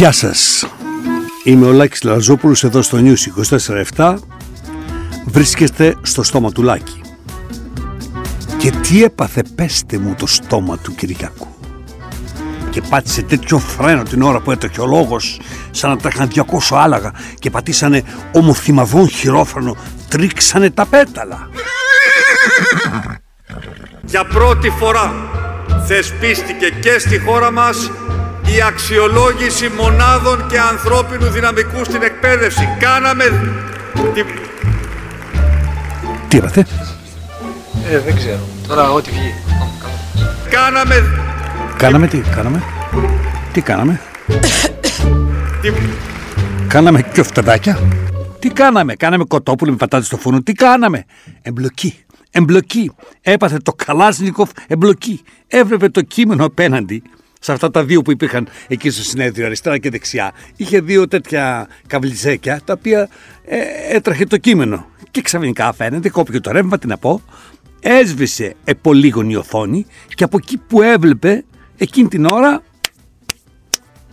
Γεια σας. Είμαι ο Λάκης Λαζόπουλος εδώ στο News 24-7. Βρίσκεστε στο στόμα του Λάκη. Και τι έπαθε πέστε μου το στόμα του Κυριακού. Και πάτησε τέτοιο φρένο την ώρα που έτρεχε ο λόγος σαν να τρέχαν 200 άλαγα και πατήσανε ομοθυμαδόν χειρόφρενο τρίξανε τα πέταλα. Για πρώτη φορά θεσπίστηκε και στη χώρα μας η αξιολόγηση μονάδων και ανθρώπινου δυναμικού στην εκπαίδευση. Κάναμε... Την... Τι είπατε; Ε, δεν ξέρω. Τώρα ό,τι βγει. Κάναμε... Κάναμε τι, κάναμε; Τι κάναμε; Την... Κάναμε και φτεδάκια. Τι κάναμε, κάναμε κοτόπουλο με πατάτες στο φούρνο. Τι κάναμε; Εμπλοκή. Εμπλοκή. Έπαθε το Καλάσνικοφ εμπλοκή. Έβλεπε το κείμενο απέναντι σε αυτά τα δύο που υπήρχαν εκεί στο συνέδριο, αριστερά και δεξιά, είχε δύο τέτοια καβλιζέκια τα οποία ε, έτρεχε το κείμενο. Και ξαφνικά φαίνεται, κόπηκε το ρεύμα, τι να πω, έσβησε επολίγωνη οθόνη και από εκεί που έβλεπε εκείνη την ώρα,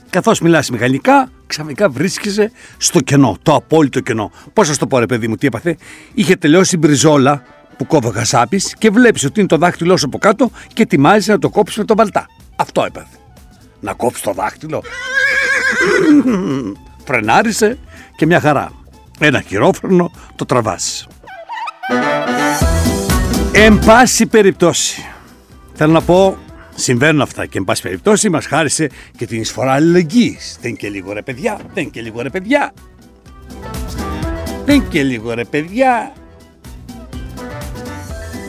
καθώς μιλάς μηχανικά, ξαφνικά βρίσκεσαι στο κενό, το απόλυτο κενό. Πώς σα το πω, ρε παιδί μου, τι έπαθε, είχε τελειώσει η μπριζόλα που κόβω σάπη και βλέπεις ότι είναι το δάχτυλό σου από κάτω και ετοιμάζεσαι να το κόψεις με τον βαλτά. Αυτό έπαθε. Να κόψει το δάχτυλο. Φρενάρισε και μια χαρά. Ένα χειρόφρονο το τραβάς. Εν πάση περιπτώσει, θέλω να πω, συμβαίνουν αυτά και εν πάση περιπτώσει μας χάρισε και την εισφορά αλληλεγγύης. Δεν και λίγο ρε παιδιά, δεν και λίγο ρε παιδιά. Δεν και λίγο ρε παιδιά.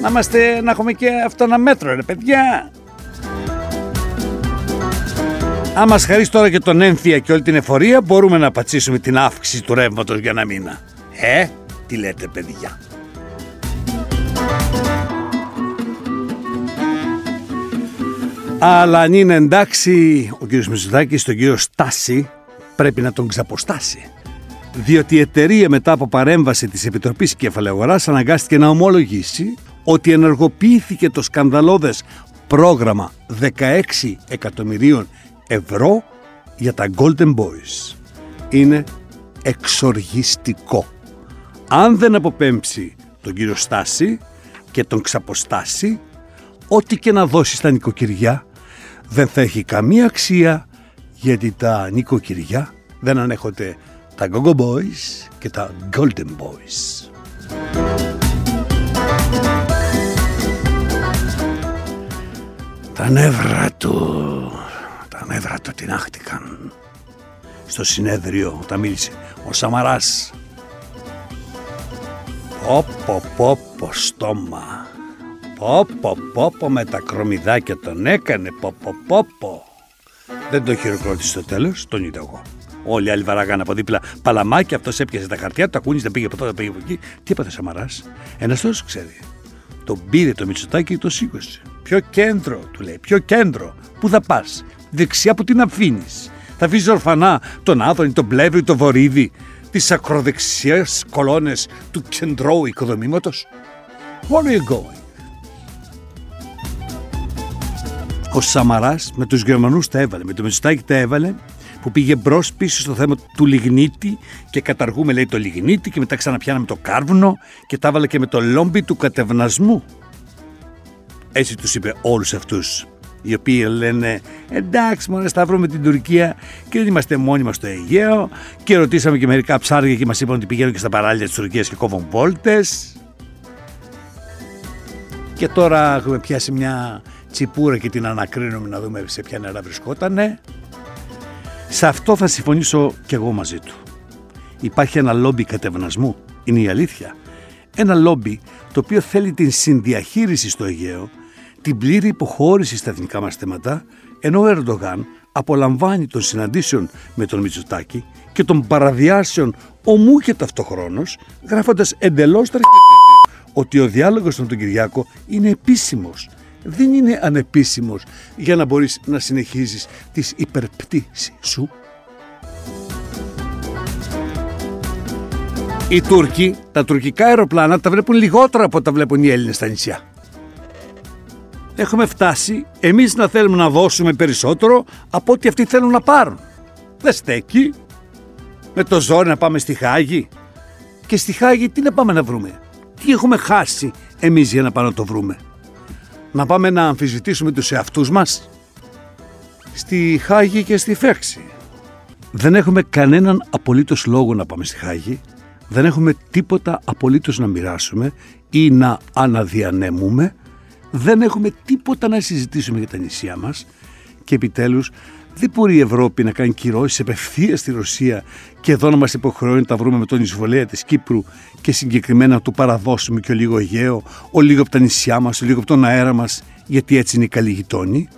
Να, είμαστε, να έχουμε και αυτό ένα μέτρο ρε παιδιά. Αν μας χαρίσει τώρα και τον έμφυα και όλη την εφορία, μπορούμε να πατσίσουμε την αύξηση του ρεύματος για ένα μήνα. Ε, τι λέτε παιδιά. Αλλά αν είναι εντάξει ο κύριος Μητσοτάκης τον κύριο Στάση πρέπει να τον ξαποστάσει. Διότι η εταιρεία μετά από παρέμβαση της Επιτροπής Κεφαλαιογοράς αναγκάστηκε να ομολογήσει ότι ενεργοποιήθηκε το σκανδαλώδες πρόγραμμα 16 εκατομμυρίων ευρώ για τα Golden Boys. Είναι εξοργιστικό. Αν δεν αποπέμψει τον κύριο Στάση και τον ξαποστάσει, ό,τι και να δώσει στα νοικοκυριά δεν θα έχει καμία αξία γιατί τα νοικοκυριά δεν ανέχονται τα Go-Go Boys και τα Golden Boys. Τα νεύρα του τα νεύρα του την άχτηκαν. Στο συνέδριο τα μίλησε ο Σαμαράς. Πόπο πόπο στόμα. Πόπο πόπο με τα κρομιδάκια τον έκανε. Πόπο πόπο. Δεν το χειροκρότησε στο τέλος, τον είδα εγώ. Όλοι οι άλλοι βαράγαν από δίπλα παλαμάκι, αυτός έπιασε τα χαρτιά, το ακούνησε, πήγε από εδώ, πήγε από εκεί. Τι έπαθε Σαμαράς; Ένας τόσος ξέρει. Τον πήρε το μυτσοτάκι και το σήκωσε. Ποιο κέντρο, του λέει, ποιο κέντρο. Πού θα πας, δεξιά που την αφήνεις. Θα αφήσεις ορφανά τον Άδωνη, τον Πλεύρη, τον Βορύδη, τις ακροδεξιές κολόνες του κεντρώου οικοδομήματος. Where are you going? Ο Σαμαράς με τους Γερμανούς τα έβαλε, με το Μητσοτάκη τα έβαλε που πήγε μπρος πίσω στο θέμα του λιγνίτη και καταργούμε λέει το λιγνίτη και μετά ξαναπιάναμε το κάρβουνο και τα έβαλε και με το λόμπι του κατευνασμού. Έτσι τους είπε όλους αυτούς οι οποίοι λένε εντάξει μόνο θα βρούμε την Τουρκία και δεν είμαστε μόνοι μας στο Αιγαίο και ρωτήσαμε και μερικά ψάρια και μας είπαν ότι πηγαίνουν και στα παράλια της Τουρκίας και κόβουν βόλτες και τώρα έχουμε πιάσει μια τσιπούρα και την ανακρίνουμε να δούμε σε ποια νερά βρισκότανε. Σε αυτό θα συμφωνήσω και εγώ μαζί του. Υπάρχει ένα λόμπι κατευνασμού είναι η αλήθεια. Ένα λόμπι το οποίο θέλει την συνδιαχείριση στο Αιγαίο την πλήρη υποχώρηση στα εθνικά μας θέματα, ενώ ο Ερντογάν απολαμβάνει των συναντήσεων με τον Μητσοτάκη και των παραδιάσεων ομού και ταυτοχρόνως, γράφοντας εντελώς ότι ο διάλογος με τον Κυριάκο είναι επίσημος. Δεν είναι ανεπίσημος για να μπορείς να συνεχίζεις τις υπερπτήσεις σου. Οι Τούρκοι, τα τουρκικά αεροπλάνα τα βλέπουν λιγότερα από τα βλέπουν οι Έλληνες στα νησιά έχουμε φτάσει εμείς να θέλουμε να δώσουμε περισσότερο από ό,τι αυτοί θέλουν να πάρουν. Δεν στέκει. Με το ζόρι να πάμε στη Χάγη. Και στη Χάγη τι να πάμε να βρούμε; Τι έχουμε χάσει εμείς για να πάμε να το βρούμε; Να πάμε να αμφισβητήσουμε τους εαυτούς μας; Στη Χάγη και στη Φέξη. Δεν έχουμε κανέναν απολύτως λόγο να πάμε στη Χάγη. Δεν έχουμε τίποτα απολύτως να μοιράσουμε ή να αναδιανέμουμε. Δεν έχουμε τίποτα να συζητήσουμε για τα νησιά μας. Και επιτέλους δεν μπορεί η Ευρώπη να κάνει κυρώσεις απευθείας στη Ρωσία και εδώ να μας υποχρεώνει να τα βρούμε με τον εισβολέα της Κύπρου και συγκεκριμένα να του παραδώσουμε και ο λίγο Αιγαίο, ο λίγο από τα νησιά μας, ο λίγο από τον αέρα μας, γιατί έτσι είναι οι καλοί γειτόνοι.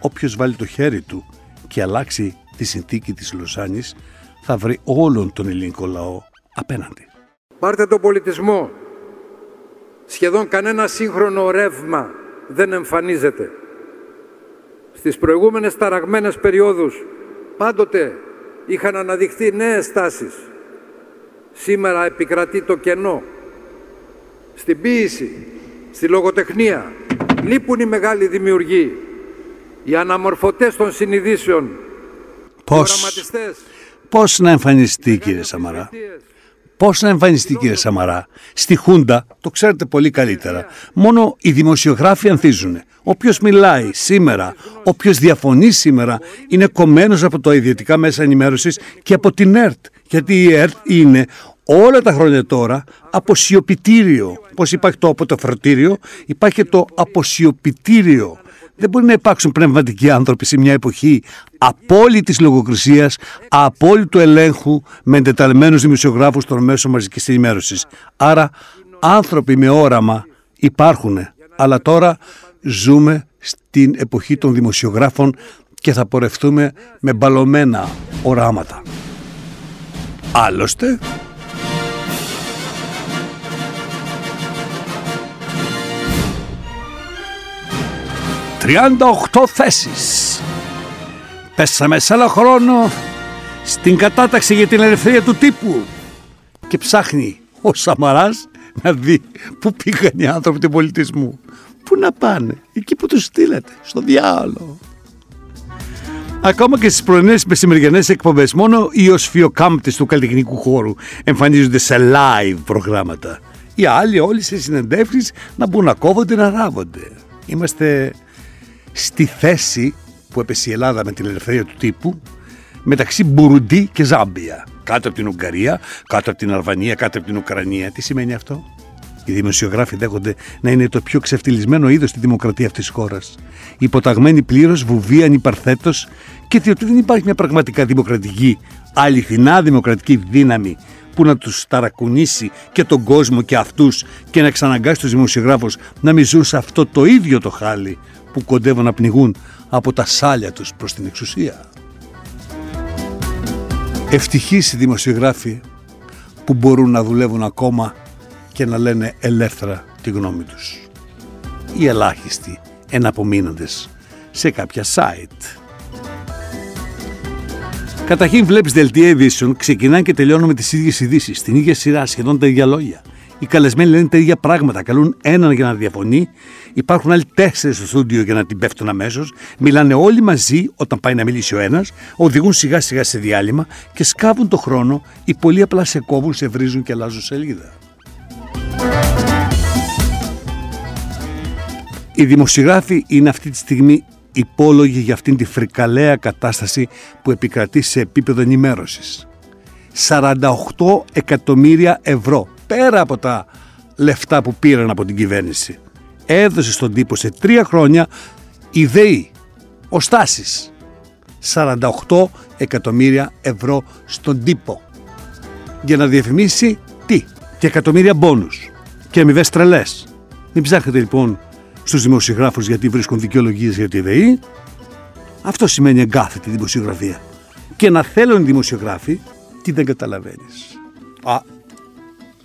Όποιος βάλει το χέρι του και αλλάξει τη συνθήκη της Λοζάνης, θα βρει όλον τον ελληνικό λαό απέναντι. Πάρτε τον πολιτισμό. Σχεδόν κανένα σύγχρονο ρεύμα δεν εμφανίζεται. Στις προηγούμενες ταραγμένες περιόδους πάντοτε είχαν αναδειχθεί νέες τάσεις. Σήμερα επικρατεί το κενό. Στην ποίηση, στη λογοτεχνία, λείπουν οι μεγάλοι δημιουργοί, οι αναμορφωτές των συνειδήσεων, Πώς, πώς να εμφανιστεί κύριε Σαμαρά; Πώς να εμφανιστεί κύριε Σαμαρά; Στη Χούντα, το ξέρετε πολύ καλύτερα, μόνο οι δημοσιογράφοι ανθίζουν. Όποιος μιλάει σήμερα, όποιος διαφωνεί σήμερα, είναι κομμένος από τα ιδιωτικά μέσα ενημέρωσης και από την ΕΡΤ. Γιατί η ΕΡΤ είναι όλα τα χρόνια τώρα αποσιωπητήριο. Πώς υπάρχει το αποτεφρωτήριο, υπάρχει το αποσιωπητήριο. Δεν μπορεί να υπάρξουν πνευματικοί άνθρωποι σε μια εποχή απόλυτης λογοκρισίας, απόλυτου ελέγχου με εντεταλμένους δημοσιογράφους των μέσων μαζικής ενημέρωσης. Άρα άνθρωποι με όραμα υπάρχουν, αλλά τώρα ζούμε στην εποχή των δημοσιογράφων και θα πορευτούμε με μπαλωμένα οράματα. Άλλωστε, 38 θέσεις. Πέσαμε σε άλλο χρόνο στην κατάταξη για την ελευθερία του τύπου και ψάχνει ο Σαμαράς να δει πού πήγαν οι άνθρωποι του πολιτισμού. Πού να πάνε, εκεί που τους στείλατε, στο διάλογο. Ακόμα και στις πρωινές μεσημεριανές εκπομπές, μόνο οι οσφιοκάμπτες του καλλιτεχνικού χώρου εμφανίζονται σε live προγράμματα. Οι άλλοι όλοι σε συνεντεύξεις να μπουν να κόβονται να ράβονται. Είμαστε στη θέση που έπεσε η Ελλάδα με την ελευθερία του τύπου μεταξύ Μπουρουντή και Ζάμπια. Κάτω από την Ουγγαρία, κάτω από την Αλβανία, κάτω από την Ουκρανία. Τι σημαίνει αυτό; Οι δημοσιογράφοι δέχονται να είναι το πιο ξεφτυλισμένο είδος στη δημοκρατία αυτής της χώρας. Υποταγμένοι πλήρως, βουβοί, ανυπαρθέτως και διότι δεν υπάρχει μια πραγματικά δημοκρατική, αληθινά δημοκρατική δύναμη που να τους ταρακουνήσει και τον κόσμο και αυτούς και να εξαναγκάσει τους δημοσιογράφους να μην ζουν σε αυτό το ίδιο το χάλι που κοντεύουν να πνιγούν από τα σάλια τους προς την εξουσία. Ευτυχείς οι δημοσιογράφοι που μπορούν να δουλεύουν ακόμα και να λένε ελεύθερα τη γνώμη τους. Οι ελάχιστοι εναπομείνοντες σε κάποια site. Καταρχήν βλέπεις δελτία ειδήσεων, ξεκινάνε και τελειώνουν με τις ίδιες ειδήσεις, την ίδια σειρά, σχεδόν τα ίδια λόγια. Οι καλεσμένοι λένε τα ίδια πράγματα. Καλούν έναν για να διαφωνεί. Υπάρχουν άλλοι τέσσερις στο στούντιο για να την πέφτουν αμέσως. Μιλάνε όλοι μαζί όταν πάει να μιλήσει ο ένας. Οδηγούν σιγά σιγά σε διάλειμμα και σκάβουν το χρόνο. Οι πολλοί απλά σε κόβουν, σε βρίζουν και αλλάζουν σελίδα. Οι δημοσιογράφοι είναι αυτή τη στιγμή υπόλογοι για αυτήν τη φρικαλαία κατάσταση που επικρατεί σε επίπεδο ενημέρωσης. 48 εκατομμύρια ευρώ πέρα από τα λεφτά που πήραν από την κυβέρνηση. Έδωσε στον τύπο σε τρία χρόνια η ΔΕΗ, ο Στάσης, 48 εκατομμύρια ευρώ στον τύπο για να διαφημίσει τι, και εκατομμύρια μπόνους και αμοιβές τρελές. Μην ψάχνετε λοιπόν στους δημοσιογράφους γιατί βρίσκουν δικαιολογίες για τη ΔΕΗ. Αυτό σημαίνει εγκάθετη δημοσιογραφία. Και να θέλουν οι δημοσιογράφοι τι δεν καταλαβαίνεις. Α,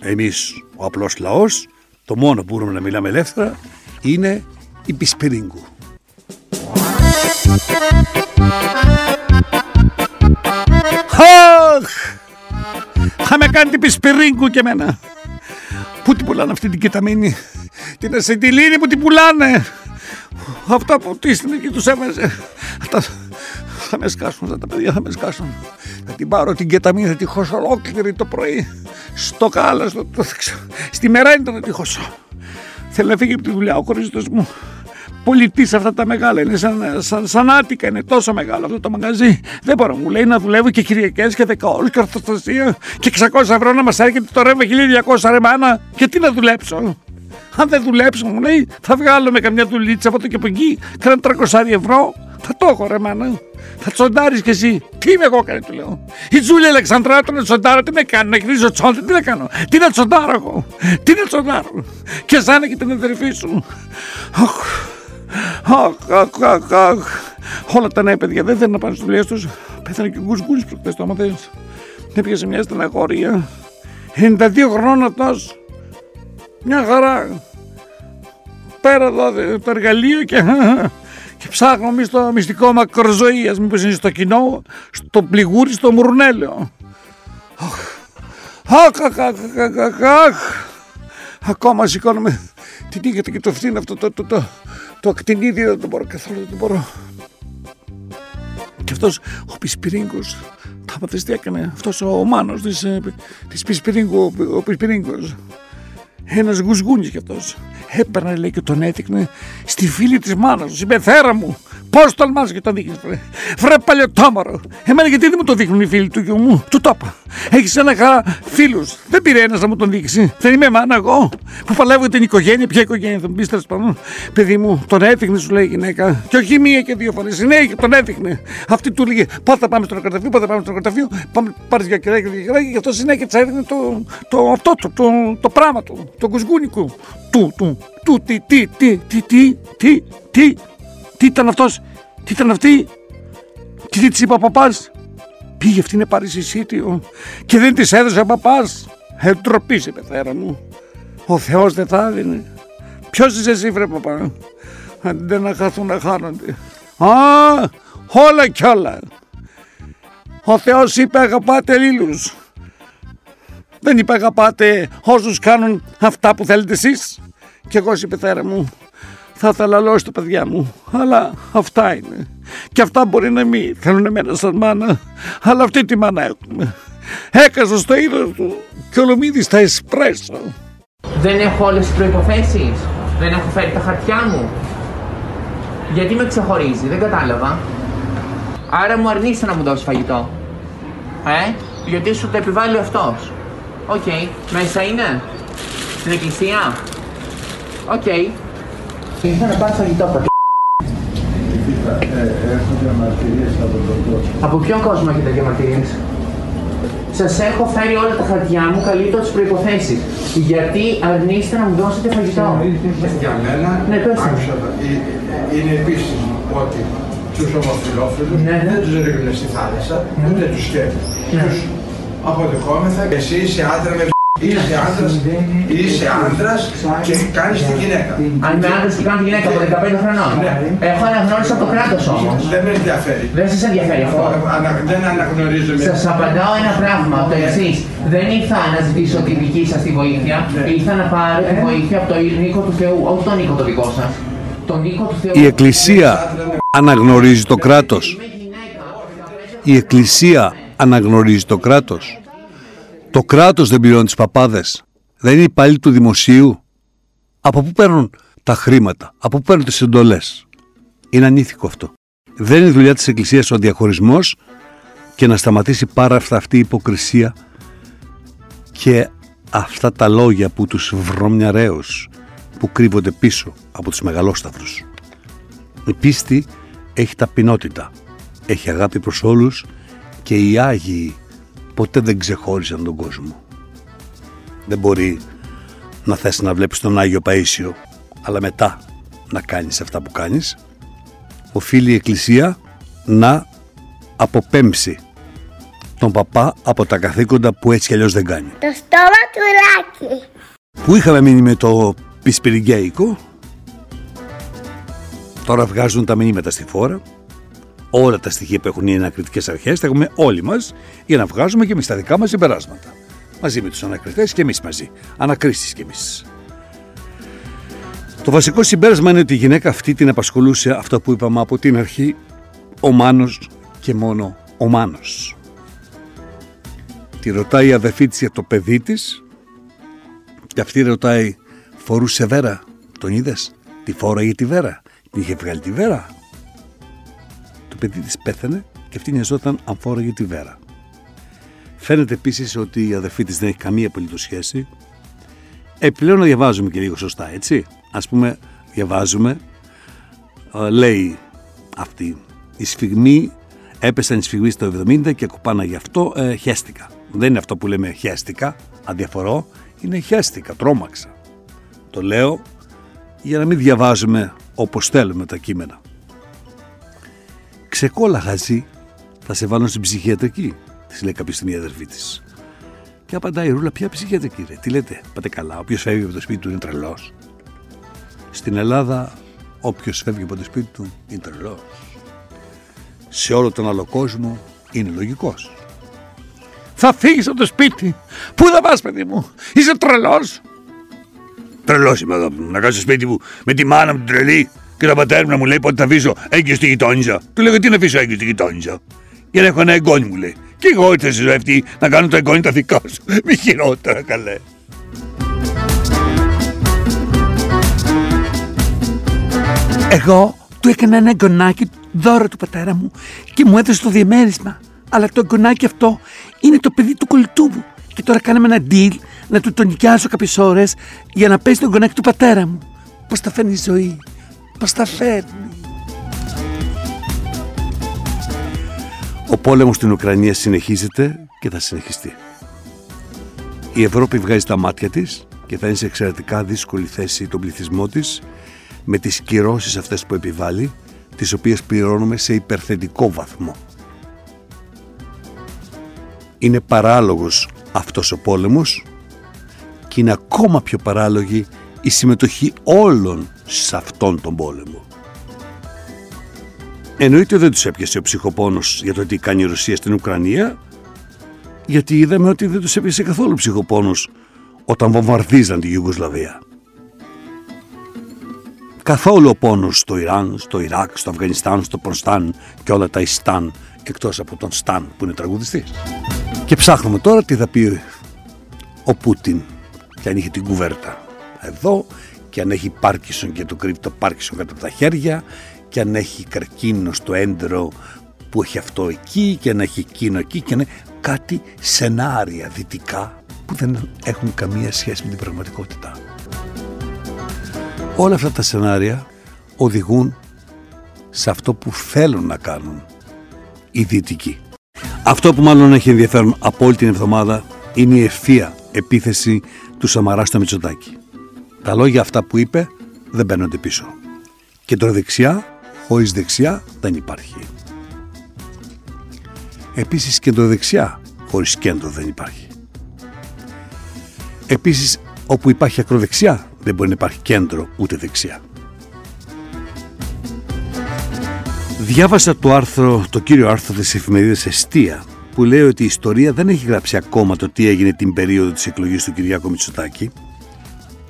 εμείς ο απλός λαός, το μόνο που μπορούμε να μιλάμε ελεύθερα είναι η Πισπυρίγκου. Αχ! Θα με κάνει την Πισπυρίγκου και εμένα. Πού την πουλάνε αυτή την κεταμίνη, την ασεντιλίνη που την πουλάνε. Αυτά που τίστηνε και τους έβαζε. Τα, Θα με σκάσουν αυτά τα παιδιά, θα με σκάσουν. Θα την πάρω την κεταμίνη, θα τη χώσω ολόκληρη το πρωί. Στο κάλα, στο, το, στη μέρα είναι το να τη χώσω. Θέλει να φύγει από τη δουλειά ο κορίτσος μου. Πολιτής αυτά τα μεγάλα. Είναι σαν, σαν, σαν άτικα, είναι τόσο μεγάλο αυτό το μαγαζί. Δεν μπορώ, μου λέει να δουλεύω και Κυριακές και δεκαόλου και ορθοστασία και 600 ευρώ να μας έρχεται το ρεύμα 1200 ρε μάνα. Και τι να δουλέψω; Αν δεν δουλέψω, μου λέει, θα βγάλω με καμιά δουλίτσα από το και από εκεί, κάνα 300 ευρώ. Θα το έχω, ρε μάνα. Θα τσοντάρεις κι εσύ. Τι είμαι εγώ, κάνει, του λέω. Η Τζούλια Αλεξανδράτου να τσοντάρω, τι να κάνω, να γυρίζω τσόντε, τι να κάνω. Τι να τσοντάρω εγώ. Τι να τσοντάρω. Και σαν και την αδερφή σου. Αχ, αχ, αχ, αχ. Όλα τα νέα παιδιά δεν θέλουν να πάνε στις δουλειές τους. Πέθανε και ο Γκουσγκούλης προχθέ το άμα Δεν έπιασε μια στεναχώρια. 92 χρόνων αυτός. Μια χαρά. Πέρα εδώ το εργαλείο και, και ψάχνω εμείς το μυστικό μακροζωίας. Μήπως είναι στο κοινό, στο πληγούρι, στο μουρνέλαιο. Αχ, αχ, αχ, αχ, αχ. Ακόμα σηκώνομαι τι τύχεται και το φθήνο αυτό το, το, το, το ακτινίδι δεν το μπορώ καθόλου, δεν το μπορώ. Και αυτός ο Πισπυρίγκος, τα μάθες τι έκανε, αυτός ο Μάνος της, ε, της Πισπυρίγκου, ο Πισπυρίγκος. Ένας γουσγούνης κι αυτός. Έπαιρνε λέει και τον έδειχνε στη φίλη της μάνας του, είπε θέρα μου, Πώς τολμά και το δείχνεις, βρε. Βρε παλιωτόμορο. Εμένα γιατί δεν μου το δείχνουν οι φίλοι του γιου μου. Του το είπα. Έχεις ένα χαρά φίλους. Δεν πήρε ένας να μου τον δείξει. Δεν είμαι μάνα εγώ. Που παλεύω την οικογένεια. Ποια οικογένεια θα μου πεις τέλος πάντων. Παιδί μου, τον έδειχνε, σου λέει η γυναίκα. Και όχι μία και δύο φορές. Συνέχεια τον έδειχνε. Αυτή του λέγε Πότε θα πάμε στο νεκροταφείο, πότε θα πάμε στο νεκροταφείο. Πάμε πάρεις για κεράκι, για κεράκι. Γι' αυτό συνέχεια τη έδειχνε το, το, αυτό, το, το, το, πράγμα του. Το κουσκούνικου. Του, του, του, τι, τι, τι, τι, τι, τι, τι, τι ήταν αυτός, τι ήταν αυτή, και τι της είπε ο παπάς; Πήγε αυτή να πάρει εισιτήριο και δεν της έδωσε ο παπάς. Ε, ντροπής σε πεθέρα μου. Ο Θεός δεν θα έδινε. Ποιος είσαι εσύ, βρε παπά; Δεν να χαθούν να χάνονται. Α, όλα κι όλα. Ο Θεός είπε αγαπάτε λίλους. Δεν είπε αγαπάτε όσους κάνουν αυτά που θέλετε εσείς. Και εγώ είπε πεθέρα μου θα ήθελα λόγω τα παιδιά μου, αλλά αυτά είναι. Και αυτά μπορεί να μην θέλουν εμένα σαν μάνα, αλλά αυτή τη μάνα έχουμε. Έκαζα στο είδος του και ολομίδι στα εσπρέσο. Δεν έχω όλες τις προϋποθέσεις. Δεν έχω φέρει τα χαρτιά μου. Γιατί με ξεχωρίζει, δεν κατάλαβα. Άρα μου αρνείσαι να μου δώσεις φαγητό. Ε, γιατί σου το επιβάλλει αυτός. Οκ, okay. μέσα είναι. Στην εκκλησία. Οκ, okay. Ήρθα να πάρω φαγητό από Έχω διαμαρτυρίες από τον κόσμο. Από ποιον κόσμο έχετε διαμαρτυρίες; Σας έχω φέρει όλα τα χαρτιά μου καλύπτω τι προποθέσει. Γιατί αρνείστε να μου δώσετε φαγητό. Για μένα, ναι, άκουσα, είναι επίσης ότι τους ομοφυλόφιλους ναι. δεν τους ρίχνουν στη θάλασσα, ναι. ούτε τους σκέφτονται. Ναι. Τους αποδεχόμεθα. Εσύ είσαι άντρα με Είσαι άντρα, είσαι άντρα και κάνει τη γυναίκα. Αν είμαι άντρα και κάνω τη γυναίκα από 15 χρονών. Ναι. Έχω αναγνώριση από το κράτος όμως. Δεν με ενδιαφέρει. Δεν σας ενδιαφέρει αυτό; Δεν αναγνωρίζω. Σας απαντάω ένα πράγμα, το ναι. εξής. Δεν ήρθα να ζητήσω τη δική σας τη βοήθεια. Ναι. Ήρθα να πάρω τη ε. βοήθεια από τον νίκο του Θεού, όχι τον νίκο το δικό σας. Τον νίκο του Θεού. Η Εκκλησία αναγνωρίζει το κράτος. Η Εκκλησία αναγνωρίζει το κράτος. Το κράτος δεν πληρώνει τις παπάδες. Δεν είναι υπάλληλοι του δημοσίου. Από πού παίρνουν τα χρήματα, από πού παίρνουν τις εντολές; Είναι ανήθικο αυτό. Δεν είναι δουλειά της Εκκλησίας ο διαχωρισμός και να σταματήσει πάρα αυτά αυτή η υποκρισία και αυτά τα λόγια που τους βρωμιαρέως που κρύβονται πίσω από τους μεγαλόσταυρους. Η πίστη έχει ταπεινότητα, έχει αγάπη προς όλους και οι Άγιοι ποτέ δεν ξεχώρισαν τον κόσμο. Δεν μπορεί να θες να βλέπεις τον Άγιο Παΐσιο, αλλά μετά να κάνεις αυτά που κάνεις. Οφείλει η Εκκλησία να αποπέμψει τον παπά από τα καθήκοντα που έτσι κι αλλιώς δεν κάνει. Το στόμα του ράκι. Που είχαμε μείνει με το πισπυριγκέικο, τώρα βγάζουν τα μηνύματα στη φόρα όλα τα στοιχεία που έχουν οι ανακριτικές αρχές, τα έχουμε όλοι μας για να βγάζουμε και εμείς τα δικά μας συμπεράσματα. Μαζί με τους ανακριτές και εμείς μαζί. Ανακρίσεις κι εμείς. Το βασικό συμπέρασμα είναι ότι η γυναίκα αυτή την απασχολούσε αυτό που είπαμε από την αρχή, ο Μάνος και μόνο ο Μάνος. Τη ρωτάει η αδερφή της για το παιδί της και αυτή ρωτάει φορούσε βέρα, τον είδες, τη φόραγε τη βέρα, την είχε βγάλει τη βέρα; Το παιδί της πέθανε και αυτή νοιαζόταν αν φόραγε τη βέρα. Φαίνεται επίσης ότι η αδερφή της δεν έχει καμία απολύτως σχέση. Επιπλέον να διαβάζουμε και λίγο σωστά, έτσι. Ας πούμε, διαβάζουμε, ε, λέει αυτή, η σφιγμή, έπεσαν οι σφιγμοί στο 70 και κουπάνα γι' αυτό ε, χέστηκα. Δεν είναι αυτό που λέμε χέστηκα, αδιαφορώ, είναι χέστηκα, τρόμαξα. Το λέω για να μην διαβάζουμε όπως θέλουμε τα κείμενα. Ξεκόλα χαζί, θα σε βάλω στην ψυχιατρική, της λέει κάποια στιγμή η αδερφή της. Και απαντάει η Ρούλα, ποια ψυχιατρική ρε, τι λέτε, πάτε καλά, όποιος φεύγει από το σπίτι του είναι τρελός. Στην Ελλάδα, όποιος φεύγει από το σπίτι του είναι τρελός. Σε όλο τον άλλο κόσμο είναι λογικός. Θα φύγεις από το σπίτι. Πού θα πας, παιδί μου, είσαι τρελός. Τρελός είμαι εδώ. Να κάνω στο σπίτι μου με τη μάνα μου την τρελή και τον πατέρα μου να μου λέει πότε θα αφήσω έγκυο στη γειτόνιζα. Του λέω τι να αφήσω έγκυο στη γειτόνιζα. Για να έχω ένα εγγόνι μου λέει. Και εγώ ήρθα στη ζωή αυτή να κάνω το εγγόνι τα δικά σου. Μη χειρότερα καλέ. Εγώ του έκανα ένα εγγονάκι δώρο του πατέρα μου και μου έδωσε το διαμέρισμα. Αλλά το εγγονάκι αυτό είναι το παιδί του κολλητού μου. Και τώρα κάναμε ένα deal να του τον νοικιάσω κάποιες ώρες για να πέσει το εγγονάκι του πατέρα μου. Πώς τα φέρνει η ζωή, πώ τα φέρνει. Ο πόλεμος στην Ουκρανία συνεχίζεται και θα συνεχιστεί. Η Ευρώπη βγάζει τα μάτια της και θα είναι σε εξαιρετικά δύσκολη θέση τον πληθυσμό της με τις κυρώσεις αυτές που επιβάλλει, τις οποίες πληρώνουμε σε υπερθετικό βαθμό. Είναι παράλογος αυτός ο πόλεμος και είναι ακόμα πιο παράλογη η συμμετοχή όλων σε αυτόν τον πόλεμο. Εννοείται δεν τους έπιασε ο ψυχοπόνος για το τι κάνει η Ρωσία στην Ουκρανία, γιατί είδαμε ότι δεν τους έπιασε καθόλου ψυχοπόνος όταν βομβαρδίζαν τη Ιουγκοσλαβία. Καθόλου ο πόνος στο Ιράν, στο Ιράκ, στο Αφγανιστάν, στο Προστάν και όλα τα Ιστάν εκτός από τον Σταν που είναι τραγουδιστής. Και ψάχνουμε τώρα τι θα πει ο Πούτιν και αν είχε την κουβέρτα εδώ και αν έχει Πάρκισον και το κρύβει το Πάρκισον κάτω από τα χέρια και αν έχει καρκίνο στο έντερο που έχει αυτό εκεί και αν έχει εκείνο εκεί και είναι κάτι σενάρια δυτικά που δεν έχουν καμία σχέση με την πραγματικότητα. Όλα αυτά τα σενάρια οδηγούν σε αυτό που θέλουν να κάνουν οι δυτικοί. Αυτό που μάλλον έχει ενδιαφέρον από όλη την εβδομάδα είναι η ευθεία επίθεση του Σαμαρά στο Μητσοτάκη. Τα λόγια αυτά που είπε δεν παίρνονται πίσω. Κεντροδεξιά χωρίς δεξιά δεν υπάρχει. Επίσης κεντροδεξιά χωρίς κέντρο δεν υπάρχει. Επίσης όπου υπάρχει ακροδεξιά δεν μπορεί να υπάρχει κέντρο ούτε δεξιά. Διάβασα το άρθρο, το κύριο άρθρο της εφημερίδας Εστία που λέει ότι η ιστορία δεν έχει γράψει ακόμα το τι έγινε την περίοδο της εκλογής του Κυριάκου Μητσοτάκη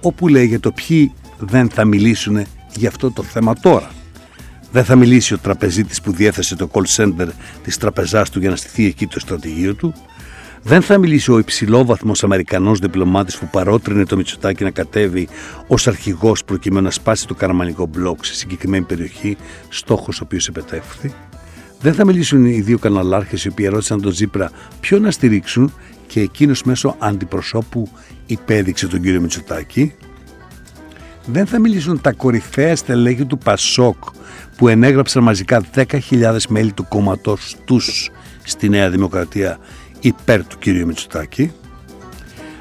όπου λέει για το ποιοι δεν θα μιλήσουν για αυτό το θέμα τώρα. Δεν θα μιλήσει ο τραπεζίτης που διέθεσε το call center της τραπεζάς του για να στηθεί εκεί το στρατηγείο του. Δεν θα μιλήσει ο υψηλόβαθμος Αμερικανός διπλωμάτης που παρότρινε το Μητσοτάκι να κατέβει ως αρχηγός προκειμένου να σπάσει το καραμανικό μπλοκ σε συγκεκριμένη περιοχή, στόχος ο οποίος επετεύχθη. Δεν θα μιλήσουν οι δύο καναλάρχες οι οποίοι ερώτησαν τον Τζίπρα ποιο να στηρίξουν και εκείνος μέσω αντιπροσώπου υπέδειξε τον κύριο Μητσοτάκη. Δεν θα μιλήσουν τα κορυφαία στελέχη του Πασόκ που ενέγραψαν μαζικά 10.000 μέλη του κόμματος τους στη Νέα Δημοκρατία υπέρ του κύριου Μητσοτάκη.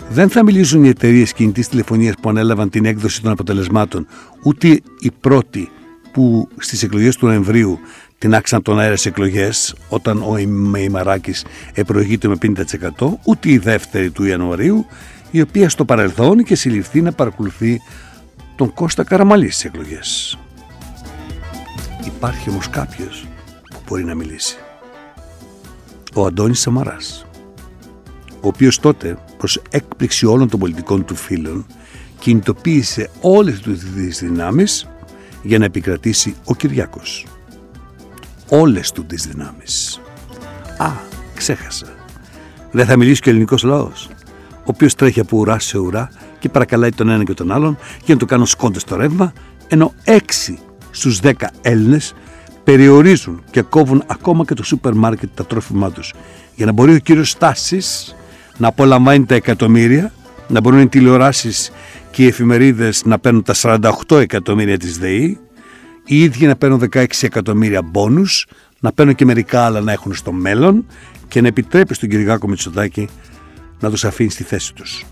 Δεν θα μιλήσουν οι εταιρείες κινητής τηλεφωνίας που ανέλαβαν την έκδοση των αποτελεσμάτων, ούτε οι πρώτοι που στις εκλογές του Νοεμβρίου την άξαν τον αέρας εκλογές όταν ο Μεϊμαράκης επροηγείται με 50% ούτε η δεύτερη του Ιανουαρίου η οποία στο παρελθόν είχε συλληφθεί να παρακολουθεί τον Κώστα Καραμαλής στις εκλογές. Υπάρχει όμως κάποιος που μπορεί να μιλήσει. Ο Αντώνης Σαμαράς, ο οποίος τότε προς έκπληξη όλων των πολιτικών του φίλων κινητοποίησε όλες τις δυνάμεις για να επικρατήσει ο Κυριάκος. Όλες του τις δυνάμεις. Α, ξέχασα. Δεν θα μιλήσει και ο ελληνικός λαός, ο οποίος τρέχει από ουρά σε ουρά και παρακαλάει τον ένα και τον άλλον για να του κάνουν σκόντες στο ρεύμα, ενώ έξι στους δέκα Έλληνες περιορίζουν και κόβουν ακόμα και το σούπερ μάρκετ τα τρόφιμά τους για να μπορεί ο κύριος Στάσης να απολαμβάνει τα εκατομμύρια, να μπορούν οι τηλεοράσεις και οι εφημερίδες να παίρνουν τα 48 εκατομμύρια της ΔΕΗ, οι ίδιοι να παίρνουν 16 εκατομμύρια μπόνους, να παίρνουν και μερικά άλλα να έχουν στο μέλλον και να επιτρέπει στον Κυριάκο Μητσοτάκη να τους αφήνει στη θέση τους.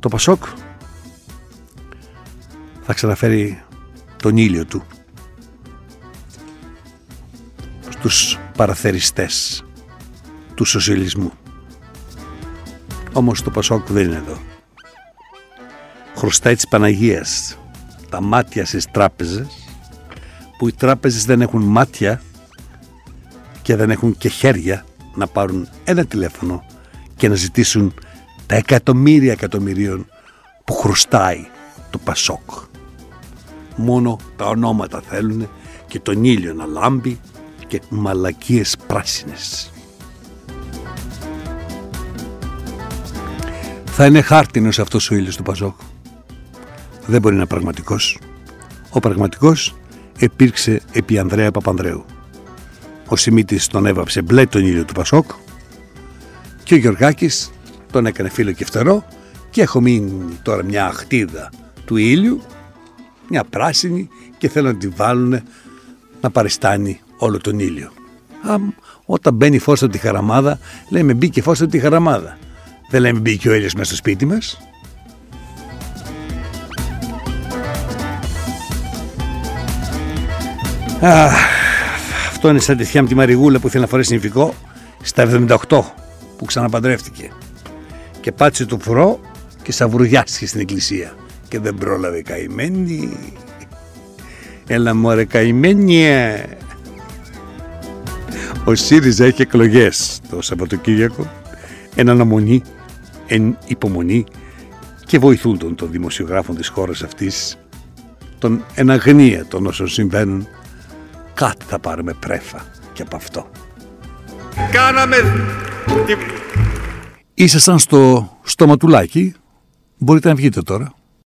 Το Πασόκ θα ξαναφέρει τον ήλιο του στους παραθεριστές του σοσιαλισμού. Όμως το Πασόκ δεν είναι εδώ. Χρωστάει της Παναγίας τα μάτια στις τράπεζες που οι τράπεζες δεν έχουν μάτια και δεν έχουν και χέρια να πάρουν ένα τηλέφωνο και να ζητήσουν τα εκατομμύρια εκατομμυρίων που χρωστάει το Πασόκ. Μόνο τα ονόματα θέλουν και τον ήλιο να λάμπει και μαλακίες πράσινες. Θα είναι χάρτινος αυτός ο ήλιος του Πασόκ. Δεν μπορεί να είναι πραγματικός. Ο πραγματικός υπήρξε επί Ανδρέα Παπανδρέου. Ο Σιμίτης τον έβαψε μπλε τον ήλιο του Πασόκ και ο Γιωργάκης τον έκανε φίλο και φτερό και έχω μείνει τώρα μια αχτίδα του ήλιου, μια πράσινη και θέλω να τη βάλουν να παριστάνει όλο τον ήλιο. Α, όταν μπαίνει φως από τη χαραμάδα, λέμε μπήκε φως από τη χαραμάδα. Δεν λέμε μπήκε ο ήλιος μέσα στο σπίτι μας. Α, αυτό είναι σαν τη με τη Μαριγούλα που ήθελε να φορέσει νηφικό στα 78 που ξαναπαντρεύτηκε. Και πάτησε το φρό και σαβουριάστηκε στην εκκλησία. Και δεν πρόλαβε καημένη. Έλα μωρέ καημένη. Ε. Ο ΣΥΡΙΖΑ έχει εκλογές το Σαββατοκύριακο. Εν αναμονή, εν υπομονή και βοηθούν τον των δημοσιογράφων της χώρας αυτής τον εν αγνία των όσων συμβαίνουν κάτι θα πάρουμε πρέφα και από αυτό. Κάναμε... Ήσασταν στο στοματουλάκι, μπορείτε να βγείτε τώρα.